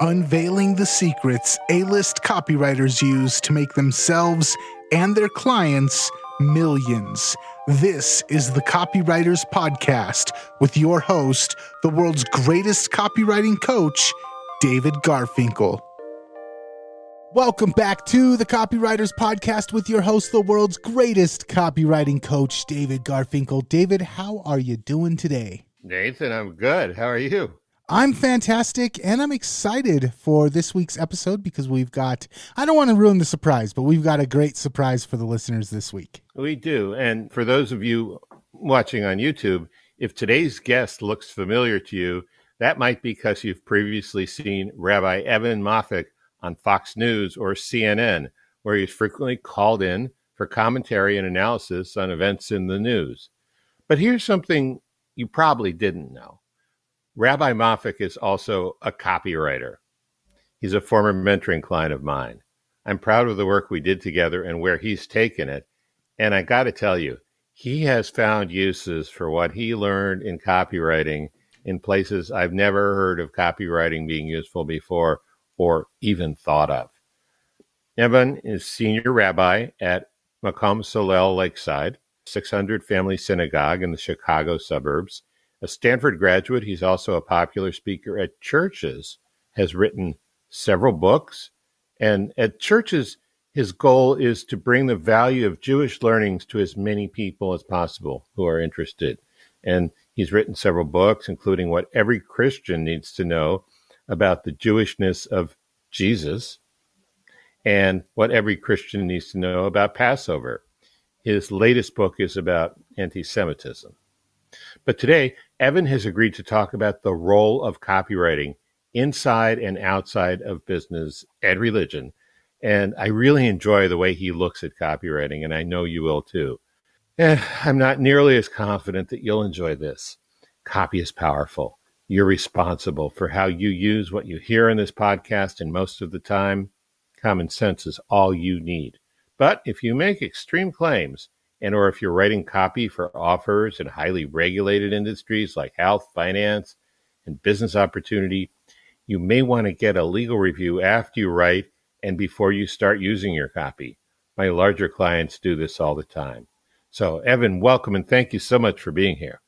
unveiling the secrets A list copywriters use to make themselves and their clients millions. This is the Copywriters Podcast with your host, the world's greatest copywriting coach, David Garfinkel. Welcome back to the Copywriters Podcast with your host, the world's greatest copywriting coach, David Garfinkel. David, how are you doing today? Nathan, I'm good. How are you? I'm fantastic and I'm excited for this week's episode because we've got, I don't want to ruin the surprise, but we've got a great surprise for the listeners this week. We do. And for those of you watching on YouTube, if today's guest looks familiar to you, that might be because you've previously seen Rabbi Evan Moffic on Fox News or CNN, where he's frequently called in for commentary and analysis on events in the news. But here's something you probably didn't know. Rabbi Moffic is also a copywriter. He's a former mentoring client of mine. I'm proud of the work we did together and where he's taken it. And I got to tell you, he has found uses for what he learned in copywriting in places I've never heard of copywriting being useful before or even thought of. Evan is senior rabbi at Makom Solel Lakeside, 600 family synagogue in the Chicago suburbs. A Stanford graduate, he's also a popular speaker at churches, has written several books. And at churches, his goal is to bring the value of Jewish learnings to as many people as possible who are interested. And he's written several books, including What Every Christian Needs to Know about the Jewishness of Jesus and What Every Christian Needs to Know about Passover. His latest book is about anti Semitism. But today, Evan has agreed to talk about the role of copywriting inside and outside of business and religion. And I really enjoy the way he looks at copywriting, and I know you will too. Eh, I'm not nearly as confident that you'll enjoy this. Copy is powerful. You're responsible for how you use what you hear in this podcast, and most of the time, common sense is all you need. But if you make extreme claims, and or if you're writing copy for offers in highly regulated industries like health, finance, and business opportunity, you may want to get a legal review after you write and before you start using your copy. My larger clients do this all the time. So, Evan, welcome and thank you so much for being here.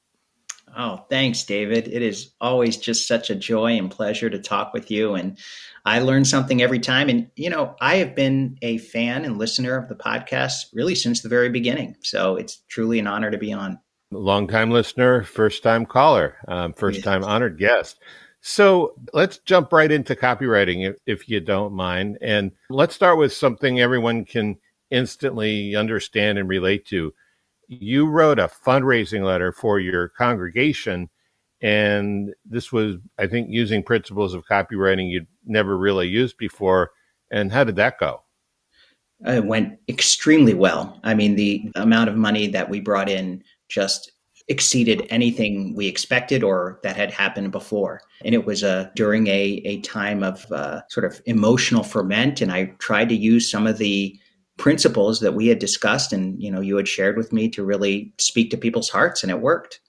Oh, thanks, David. It is always just such a joy and pleasure to talk with you. And I learn something every time. And, you know, I have been a fan and listener of the podcast really since the very beginning. So it's truly an honor to be on. Long-time listener, first time caller, um, first time honored guest. So let's jump right into copywriting, if, if you don't mind. And let's start with something everyone can instantly understand and relate to you wrote a fundraising letter for your congregation and this was i think using principles of copywriting you'd never really used before. And how did that go? It went extremely well. I mean the amount of money that we brought in just exceeded anything we expected or that had happened before. And it was uh, during a, a time of uh, sort of emotional ferment and i tried to use some of the principles that we had discussed and you know you had shared with me to really speak to people's hearts and it worked.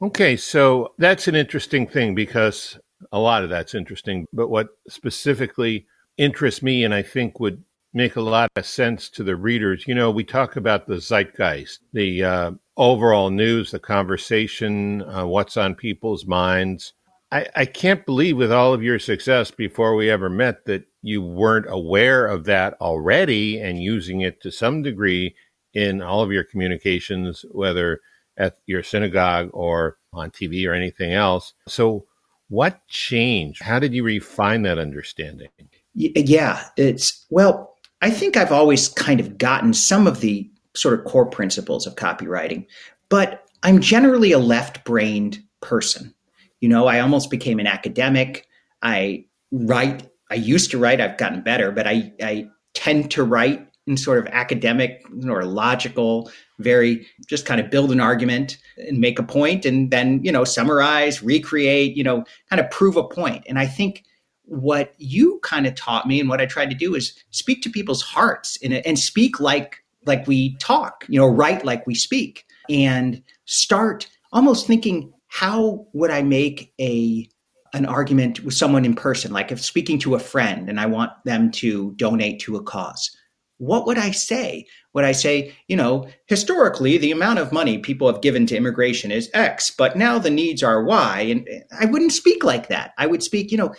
Okay so that's an interesting thing because a lot of that's interesting but what specifically interests me and i think would make a lot of sense to the readers you know we talk about the zeitgeist the uh, overall news the conversation uh, what's on people's minds. I, I can't believe with all of your success before we ever met that you weren't aware of that already and using it to some degree in all of your communications, whether at your synagogue or on TV or anything else. So, what changed? How did you refine that understanding? Yeah, it's well, I think I've always kind of gotten some of the sort of core principles of copywriting, but I'm generally a left brained person. You know, I almost became an academic. I write, I used to write, I've gotten better, but I, I tend to write in sort of academic or logical, very just kind of build an argument and make a point and then, you know, summarize, recreate, you know, kind of prove a point. And I think what you kind of taught me and what I tried to do is speak to people's hearts and, and speak like like we talk, you know, write like we speak and start almost thinking how would I make a an argument with someone in person, like if speaking to a friend and I want them to donate to a cause, what would I say? Would I say, you know, historically, the amount of money people have given to immigration is X, but now the needs are Y? And I wouldn't speak like that. I would speak, you know,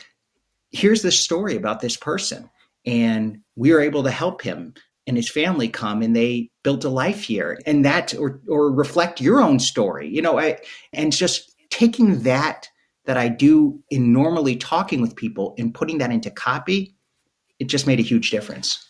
here's the story about this person. And we were able to help him and his family come and they built a life here. And that, or, or reflect your own story, you know, I, and just taking that that I do in normally talking with people and putting that into copy, it just made a huge difference.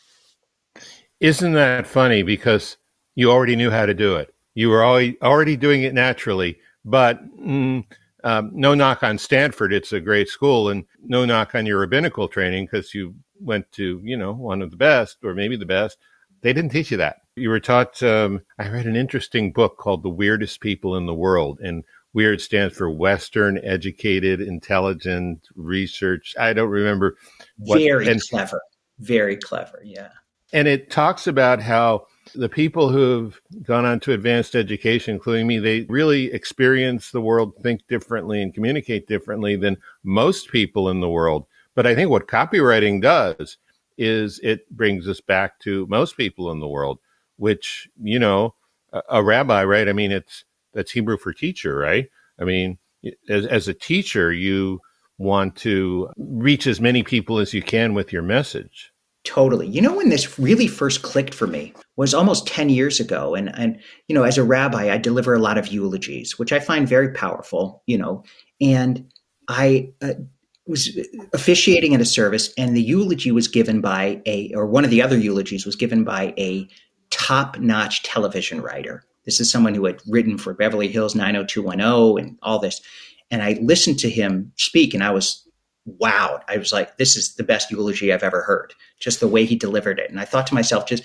Isn't that funny? Because you already knew how to do it. You were already, already doing it naturally, but mm, um, no knock on Stanford. It's a great school and no knock on your rabbinical training because you went to, you know, one of the best or maybe the best. They didn't teach you that. You were taught, um, I read an interesting book called The Weirdest People in the World. And weird stands for Western Educated Intelligent Research. I don't remember. What, very and, clever. Very clever. Yeah. And it talks about how the people who've gone on to advanced education, including me, they really experience the world, think differently, and communicate differently than most people in the world. But I think what copywriting does is it brings us back to most people in the world, which, you know, a, a rabbi, right? I mean, it's that's Hebrew for teacher, right? I mean, as, as a teacher, you want to reach as many people as you can with your message. Totally. You know when this really first clicked for me was almost 10 years ago and and you know as a rabbi I deliver a lot of eulogies which I find very powerful, you know. And I uh, was officiating at a service and the eulogy was given by a or one of the other eulogies was given by a top-notch television writer this is someone who had written for Beverly Hills 90210 and all this. And I listened to him speak and I was wowed. I was like, this is the best eulogy I've ever heard, just the way he delivered it. And I thought to myself, just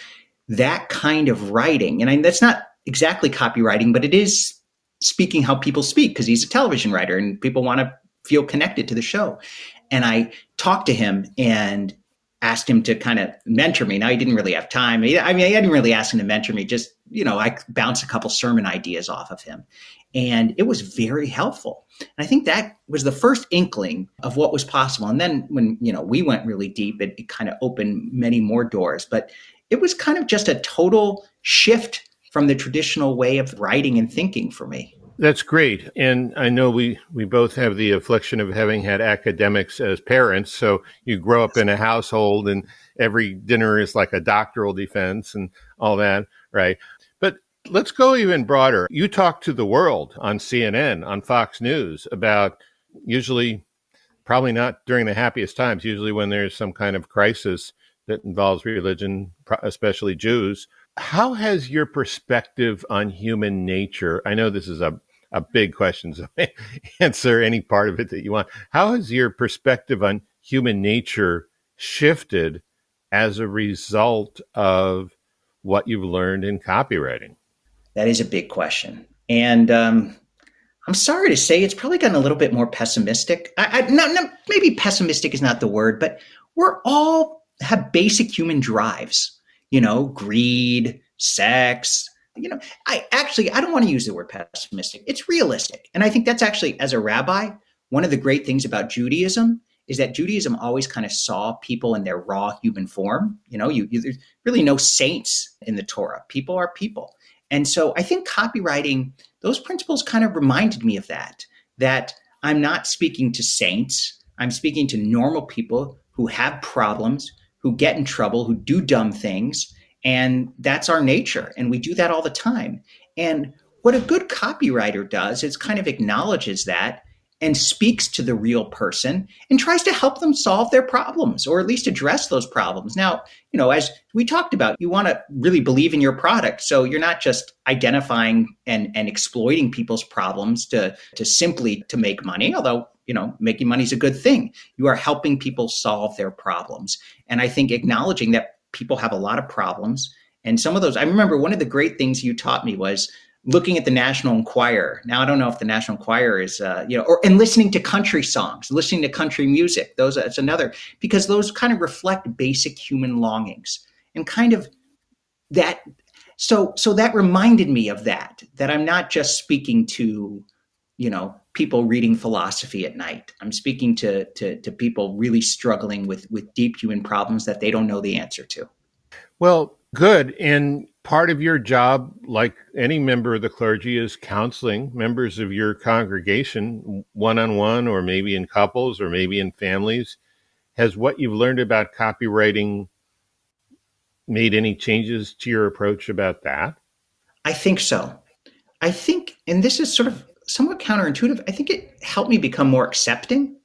that kind of writing, and I, that's not exactly copywriting, but it is speaking how people speak because he's a television writer and people want to feel connected to the show. And I talked to him and asked him to kind of mentor me. Now he didn't really have time. I mean, I didn't really ask him to mentor me. Just you know, I bounced a couple sermon ideas off of him, and it was very helpful. And I think that was the first inkling of what was possible. And then when you know we went really deep, it, it kind of opened many more doors. But it was kind of just a total shift from the traditional way of writing and thinking for me. That's great. And I know we, we both have the affliction of having had academics as parents. So you grow up in a household and every dinner is like a doctoral defense and all that, right? But let's go even broader. You talk to the world on CNN, on Fox News about usually, probably not during the happiest times, usually when there's some kind of crisis that involves religion, especially Jews. How has your perspective on human nature? I know this is a a big question. So answer any part of it that you want. How has your perspective on human nature shifted as a result of what you've learned in copywriting? That is a big question. And um, I'm sorry to say it's probably gotten a little bit more pessimistic. I, I, maybe pessimistic is not the word, but we're all have basic human drives, you know, greed, sex, you know, I actually I don't want to use the word pessimistic. It's realistic. And I think that's actually as a rabbi, one of the great things about Judaism is that Judaism always kind of saw people in their raw human form. You know, you, you, there's really no saints in the Torah. People are people. And so I think copywriting, those principles kind of reminded me of that, that I'm not speaking to saints. I'm speaking to normal people who have problems, who get in trouble, who do dumb things, and that's our nature. And we do that all the time. And what a good copywriter does is kind of acknowledges that and speaks to the real person and tries to help them solve their problems or at least address those problems. Now, you know, as we talked about, you want to really believe in your product. So you're not just identifying and, and exploiting people's problems to, to simply to make money, although, you know, making money is a good thing. You are helping people solve their problems. And I think acknowledging that people have a lot of problems. And some of those, I remember one of the great things you taught me was looking at the National Enquirer. Now I don't know if the National Enquirer is, uh, you know, or and listening to country songs, listening to country music. Those that's another because those kind of reflect basic human longings and kind of that. So so that reminded me of that. That I'm not just speaking to you know people reading philosophy at night. I'm speaking to to, to people really struggling with with deep human problems that they don't know the answer to. Well, good. And part of your job, like any member of the clergy, is counseling members of your congregation one on one, or maybe in couples, or maybe in families. Has what you've learned about copywriting made any changes to your approach about that? I think so. I think, and this is sort of somewhat counterintuitive. I think it helped me become more accepting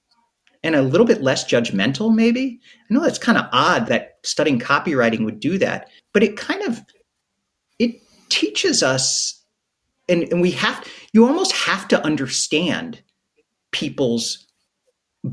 and a little bit less judgmental, maybe. I know that's kind of odd that studying copywriting would do that, but it kind of it teaches us and, and we have you almost have to understand people's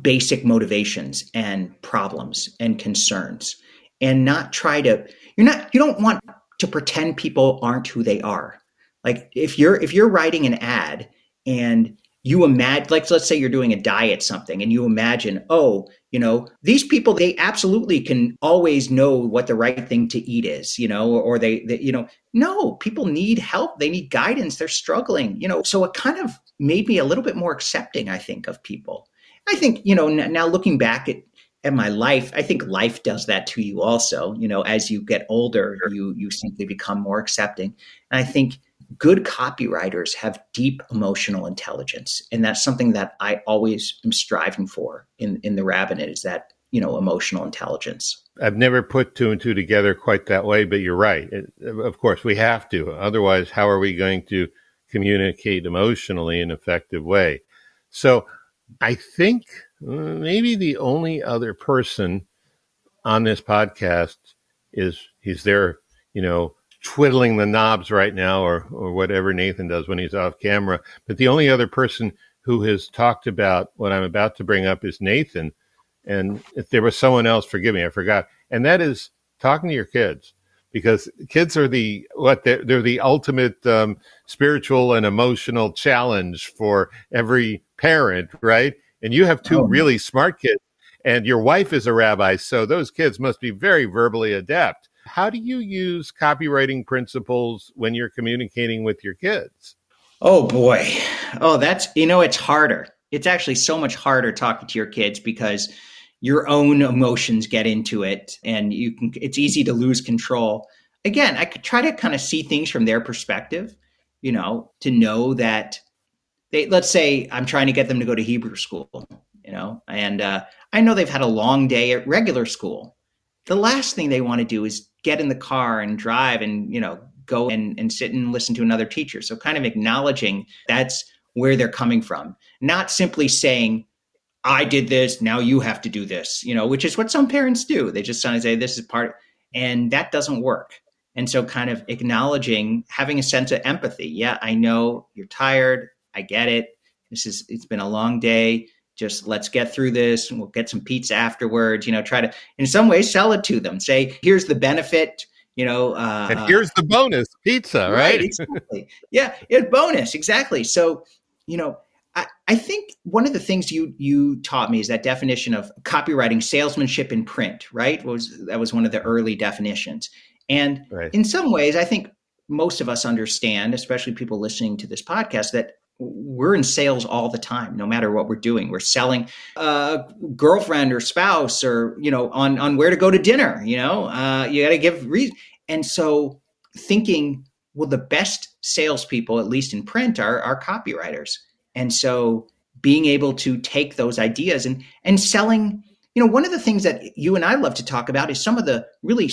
basic motivations and problems and concerns and not try to you're not you don't want to pretend people aren't who they are like if you're if you're writing an ad and you imagine like let's say you're doing a diet something and you imagine oh you know these people they absolutely can always know what the right thing to eat is you know or, they, they you know no people need help they need guidance they're struggling you know so it kind of made me a little bit more accepting i think of people. I think you know now looking back at at my life i think life does that to you also you know as you get older you you simply become more accepting. And i think good copywriters have deep emotional intelligence. And that's something that i always am striving for in in the rabbinate is that you know emotional intelligence. I've never put two and two together quite that way but you're right. It, of course we have to. Otherwise how are we going to communicate emotionally in an effective way? So i think uh, maybe the only other person on this podcast is he's there you know twiddling the knobs right now or, or whatever Nathan does when he's off camera. But the only other person who has talked about what I'm about to bring up is Nathan. And if there was someone else, forgive me, I forgot. And that is talking to your kids because kids are the what they're, they're the ultimate um, spiritual and emotional challenge for every parent, right? And you have two oh. really smart kids, and your wife is a rabbi, so those kids must be very verbally adept. How do you use copywriting principles when you're communicating with your kids? Oh boy. Oh, that's, you know, it's harder. It's actually so much harder talking to your kids because your own emotions get into it and you can, it's easy to lose control. Again, I could try to kind of see things from their perspective, you know, to know that they, let's say I'm trying to get them to go to Hebrew school, you know, and uh, I know they've had a long day at regular school. The last thing they want to do is get in the car and drive and you know go and, and sit and listen to another teacher. So kind of acknowledging that's where they're coming from. Not simply saying i did this now you have to do this you know which is what some parents do. They just kind of say this is part and that doesn't work. And so kind of acknowledging having a sense of empathy. Yeah i know you're tired. I get it. This is it's been a long day just let's get through this and we'll get some pizza afterwards you know try to in some ways sell it to them. Say here's the benefit you know uh, and here's the bonus pizza right, right? exactly. Yeah it's bonus exactly. So you know I, I think one of the things you you taught me is that definition of copywriting salesmanship in print right? Was that was one of the early definitions. And right. in some ways i think most of us understand especially people listening to this podcast that we're in sales all the time no matter what we're doing. We're selling a girlfriend or spouse or you know on on where to go to dinner you know? Uh, you got to give reason and so thinking well the best salespeople at least in print are are copywriters. And so being able to take those ideas and and selling you know one of the things that you and i love to talk about is some of the really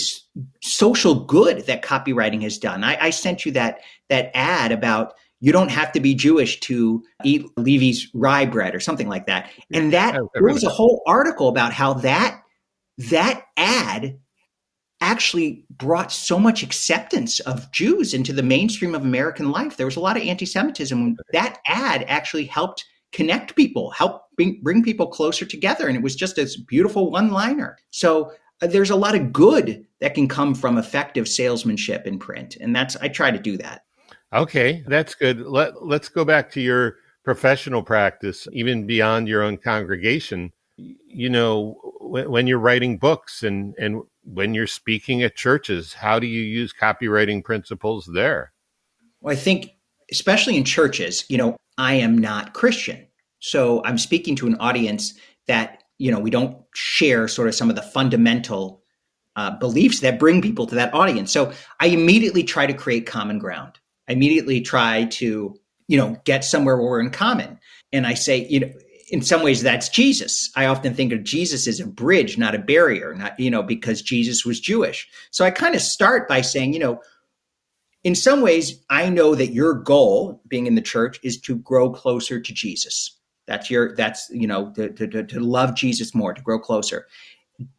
social good that copywriting has done. I, I sent you that that ad about you don't have to be Jewish to eat Levy's rye bread or something like that. And that there was a whole article about how that that ad actually brought so much acceptance of Jews into the mainstream of American life. There was a lot of anti-Semitism. That ad actually helped connect people, help bring, bring people closer together. And it was just a beautiful one-liner. So uh, there's a lot of good that can come from effective salesmanship in print. And that's, I try to do that. Okay, that's good. Let let's go back to your professional practice, even beyond your own congregation. You know, when, when you're writing books and and when you're speaking at churches, how do you use copywriting principles there? Well, I think especially in churches, you know, I am not Christian. So I'm speaking to an audience that, you know, we don't share sort of some of the fundamental uh, beliefs that bring people to that audience. So I immediately try to create common ground. I immediately try to, you know, get somewhere where we're in common. And I say, you know, in some ways that's Jesus. I often think of Jesus as a bridge, not a barrier, not, you know, because Jesus was Jewish. So I kind of start by saying, you know, in some ways, I know that your goal being in the church is to grow closer to Jesus. That's your, that's, you know, to, to, to love Jesus more, to grow closer.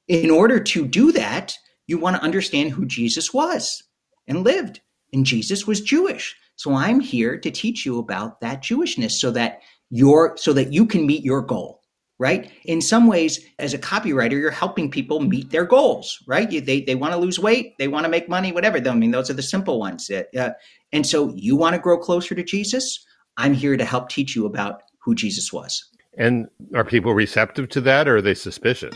In order to do that, you want to understand who Jesus was and lived. And Jesus was Jewish. So I'm here to teach you about that Jewishness so that your so that you can meet your goal right? In some ways, as a copywriter, you're helping people meet their goals, right? You, they they want to lose weight, they want to make money, whatever. I mean, those are the simple ones. Uh, and so, you want to grow closer to Jesus. I'm here to help teach you about who Jesus was. And are people receptive to that, or are they suspicious?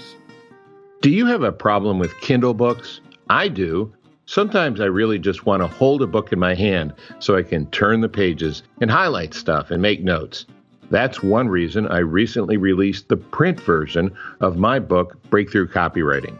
Do you have a problem with Kindle books? I do. Sometimes I really just want to hold a book in my hand so I can turn the pages and highlight stuff and make notes. That's one reason I recently released the print version of my book, Breakthrough Copywriting.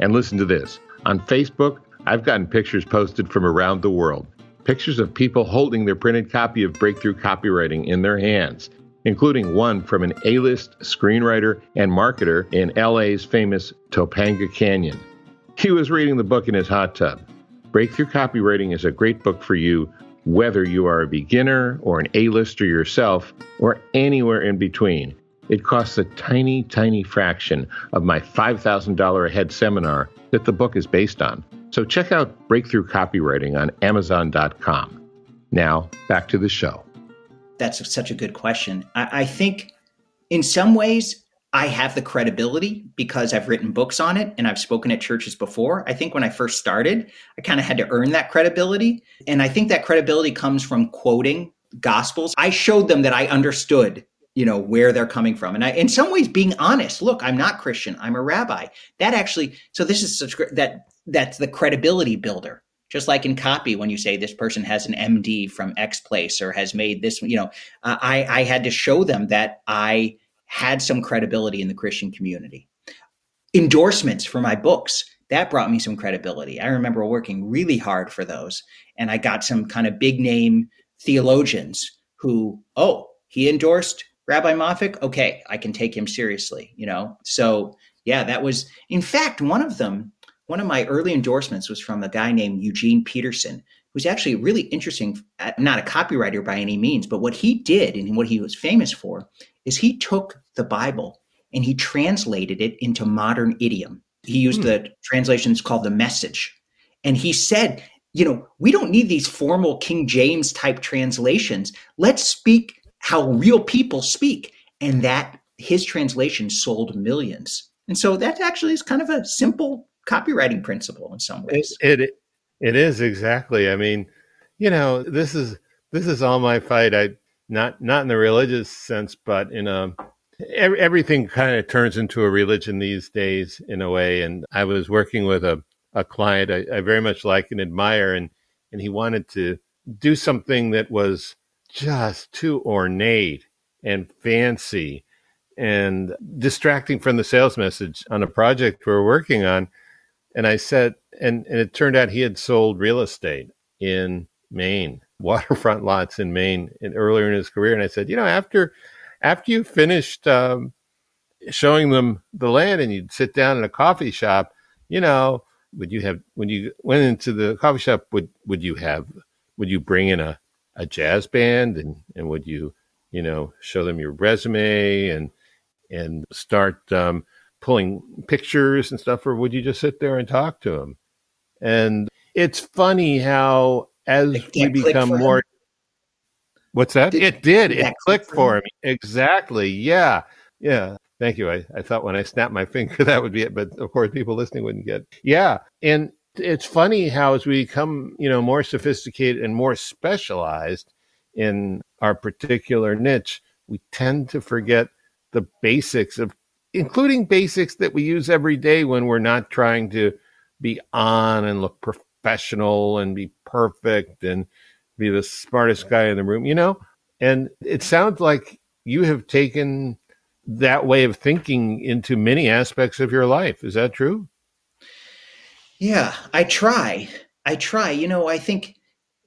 And listen to this on Facebook, I've gotten pictures posted from around the world, pictures of people holding their printed copy of Breakthrough Copywriting in their hands, including one from an A list screenwriter and marketer in LA's famous Topanga Canyon. He was reading the book in his hot tub. Breakthrough Copywriting is a great book for you whether you are a beginner or an A-lister yourself or anywhere in between. It costs a tiny, tiny fraction of my $5,000 a head seminar that the book is based on. So check out Breakthrough Copywriting on Amazon.com. Now, back to the show. That's such a good question. I, I think in some ways, I have the credibility because I've written books on it and I've spoken at churches before. I think when I first started, I kind of had to earn that credibility. And I think that credibility comes from quoting gospels. I showed them that I understood, you know, where they're coming from. And I, in some ways, being honest, look, I'm not Christian. I'm a rabbi. That actually, so this is such that, that's the credibility builder. Just like in copy, when you say this person has an MD from X place or has made this, you know, uh, I, I had to show them that I, had some credibility in the Christian community. Endorsements for my books, that brought me some credibility. I remember working really hard for those. And I got some kind of big name theologians who, oh, he endorsed Rabbi Moffic. Okay, I can take him seriously, you know? So, yeah, that was, in fact, one of them, one of my early endorsements was from a guy named Eugene Peterson, who's actually really interesting, uh, not a copywriter by any means, but what he did and what he was famous for is he took the Bible and he translated it into modern idiom. He used hmm. the translations called the message. And he said, you know, we don't need these formal King James type translations. Let's speak how real people speak. And that his translation sold millions. And so that actually is kind of a simple copywriting principle in some ways. It, it it is exactly. I mean, you know, this is this is all my fight. I not not in the religious sense, but in a every, everything kind of turns into a religion these days in a way. And I was working with a a client I, I very much like and admire, and and he wanted to do something that was just too ornate and fancy and distracting from the sales message on a project we're working on. And I said, and, and it turned out he had sold real estate in Maine waterfront lots in Maine in, earlier in his career. And I said, you know, after after you finished um, showing them the land and you'd sit down in a coffee shop, you know, would you have when you went into the coffee shop, would would you have would you bring in a, a jazz band and, and would you, you know, show them your resume and and start um, pulling pictures and stuff, or would you just sit there and talk to them? And it's funny how as we become more. What's that? Did, it did. It clicked for him. Exactly. Yeah. Yeah. Thank you. I, I thought when I snapped my finger that would be it, but of course people listening wouldn't get. Yeah. And it's funny how as we become, you know, more sophisticated and more specialized in our particular niche, we tend to forget the basics of including basics that we use every day when we're not trying to be on and look professional and be perfect and be the smartest guy in the room, you know? And it sounds like you have taken that way of thinking into many aspects of your life. Is that true? Yeah, I try. I try. You know, I think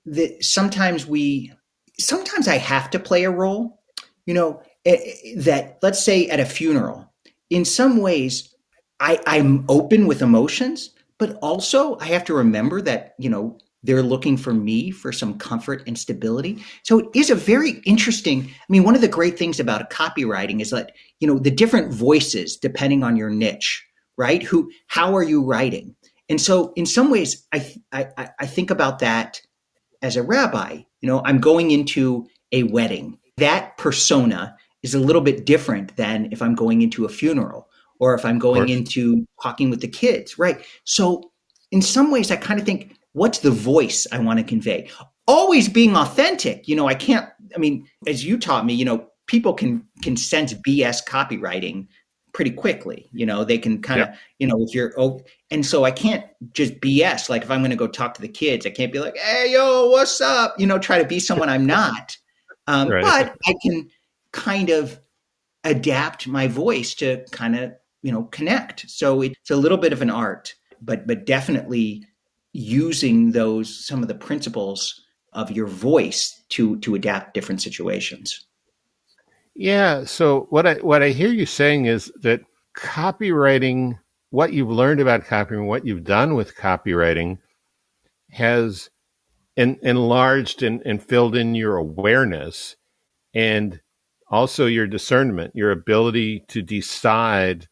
that sometimes we, sometimes I have to play a role. You know, eh, eh, that let's say at a funeral, in some ways, I, I'm open with emotions, but also I have to remember that, you know, they're looking for me for some comfort and stability. So it is a very interesting. I mean, one of the great things about copywriting is that, you know, the different voices depending on your niche, right? Who, how are you writing? And so in some ways, I, I, I think about that as a rabbi. You know, I'm going into a wedding. That persona is a little bit different than if I'm going into a funeral or if I'm going into talking with the kids, right? So in some ways, I kind of think what's the voice I want to convey? Always being authentic. You know, I can't, I mean, as you taught me, you know, people can can sense BS copywriting pretty quickly. You know, they can kind of, yeah. you know, if you're oh and so I can't just BS. Like if I'm gonna go talk to the kids, I can't be like, hey yo, what's up? You know, try to be someone I'm not. Um, right. but I can kind of adapt my voice to kind of, you know, connect. So it's a little bit of an art, but but definitely using those some of the principles of your voice to to adapt different situations. Yeah. So what I what I hear you saying is that copywriting, what you've learned about copywriting, what you've done with copywriting, has en- enlarged and, and filled in your awareness and also your discernment, your ability to decide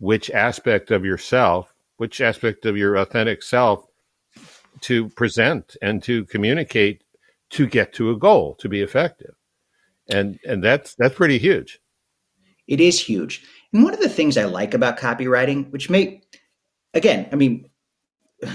which aspect of yourself, which aspect of your authentic self to present and to communicate to get to a goal to be effective. And and that's that's pretty huge. It is huge. And one of the things i like about copywriting which may again i mean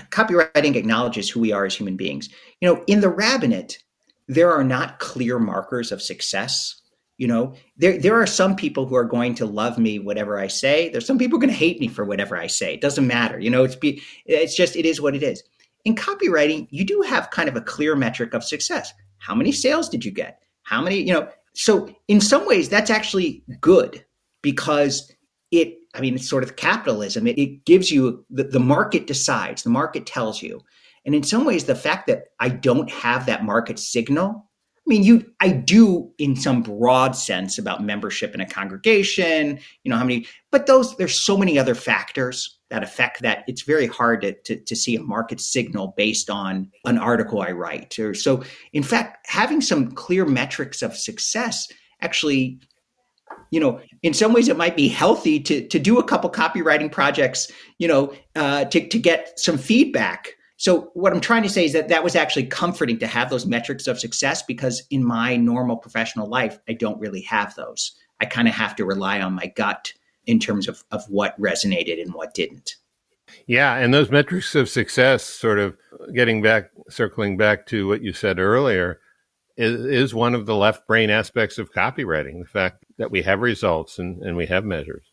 copywriting acknowledges who we are as human beings. You know in the rabbinate there are not clear markers of success you know there there are some people who are going to love me whatever i say there's some people going to hate me for whatever i say it doesn't matter you know it's be it's just it is what it is in copywriting, you do have kind of a clear metric of success. How many sales did you get? How many, you know, so in some ways that's actually good because it, I mean, it's sort of capitalism. It, it gives you the, the market decides, the market tells you. And in some ways, the fact that I don't have that market signal I mean, you, I do in some broad sense about membership in a congregation, you know, how many, but those, there's so many other factors that affect that. It's very hard to, to, to see a market signal based on an article I write. Or so, in fact, having some clear metrics of success actually you know, in some ways it might be healthy to to do a couple copywriting projects, you know, uh, to to get some feedback so what I'm trying to say is that that was actually comforting to have those metrics of success because in my normal professional life, I don't really have those. I kind of have to rely on my gut in terms of, of what resonated and what didn't. Yeah, and those metrics of success, sort of getting back, circling back to what you said earlier, is, is one of the left brain aspects of copywriting. The fact that we have results and, and we have measures.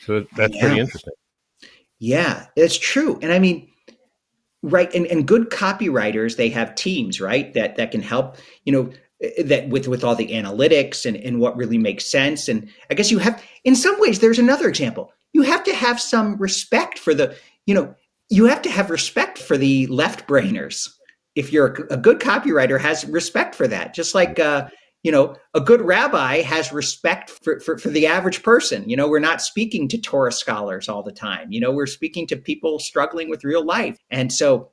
So that's yeah. pretty interesting. Yeah, it's true. And I mean, right and, and good copywriters they have teams right that that can help you know eh, that with with all the analytics and and what really makes sense and i guess you have in some ways there's another example. You have to have some respect for the you know you have to have respect for the left brainers if you're a, a good copywriter has respect for that just like uh you know, a good rabbi has respect for, for, for, the average person. You know, we're not speaking to Torah scholars all the time. You know, we're speaking to people struggling with real life. And so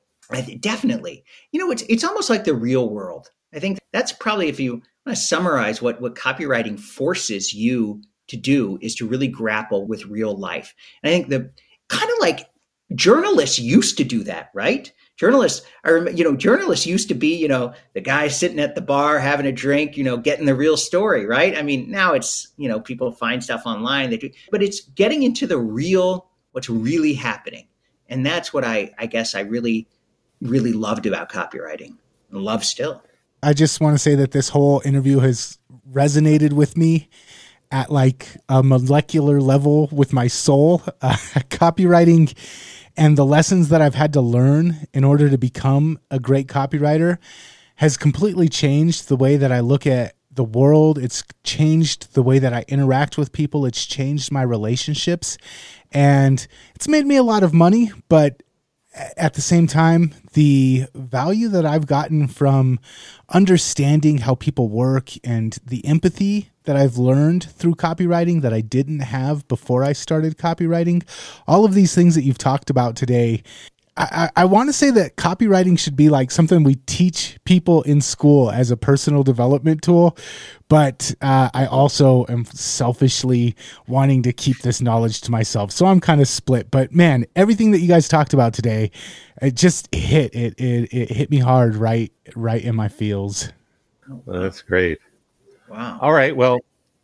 definitely, you know, it's, it's almost like the real world. I think that's probably, if you want to summarize what, what copywriting forces you to do is to really grapple with real life. And I think the kind of like journalists used to do that, right? Journalists are you know journalists used to be you know the guy sitting at the bar having a drink you know getting the real story right? I mean now it's you know people find stuff online they do but it's getting into the real what's really happening. And that's what i i guess i really really loved about copywriting and love still. I just want to say that this whole interview has resonated with me at like a molecular level with my soul. Uh, copywriting and the lessons that I've had to learn in order to become a great copywriter has completely changed the way that I look at the world. It's changed the way that I interact with people. It's changed my relationships. And it's made me a lot of money, but at the same time, the value that I've gotten from understanding how people work and the empathy that I've learned through copywriting that I didn't have before I started copywriting, all of these things that you've talked about today I, I want to say that copywriting should be like something we teach people in school as a personal development tool, but uh, I also am selfishly wanting to keep this knowledge to myself. So I'm kind of split. But man, everything that you guys talked about today, it just hit it it, it hit me hard right right in my feels. Well, that's great. Wow. All right. Well,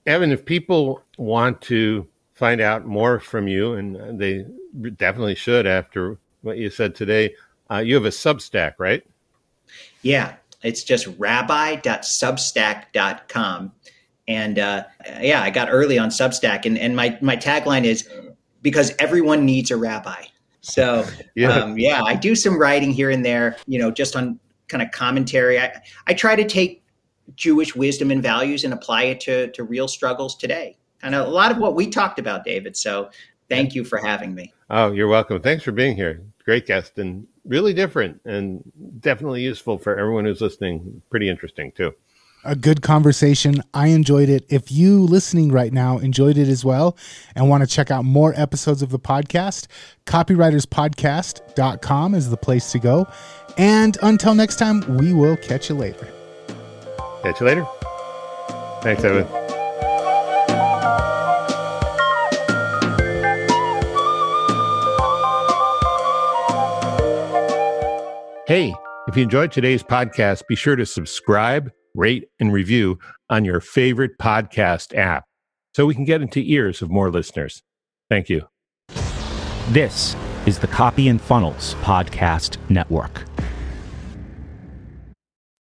Evan, if people want to find out more from you, and they definitely should after what you said today. Uh, you have a Substack, right? Yeah, it's just rabbi.substack.com. And uh, yeah, I got early on Substack, and, and my, my tagline is because everyone needs a rabbi. So yeah. Um, yeah, I do some writing here and there, you know, just on kind of commentary. I, I try to take Jewish wisdom and values and apply it to, to real struggles today. And a lot of what we talked about, David. So thank you for having me. Oh, you're welcome. Thanks for being here great guest and really different and definitely useful for everyone who's listening. Pretty interesting too. A good conversation. I enjoyed it. If you listening right now enjoyed it as well and want to check out more episodes of the podcast, copywriterspodcast.com is the place to go. And until next time, we will catch you later. Catch you later. Thanks, Evan. Hey, if you enjoyed today's podcast, be sure to subscribe, rate, and review on your favorite podcast app so we can get into ears of more listeners. Thank you. This is the Copy and Funnels Podcast Network.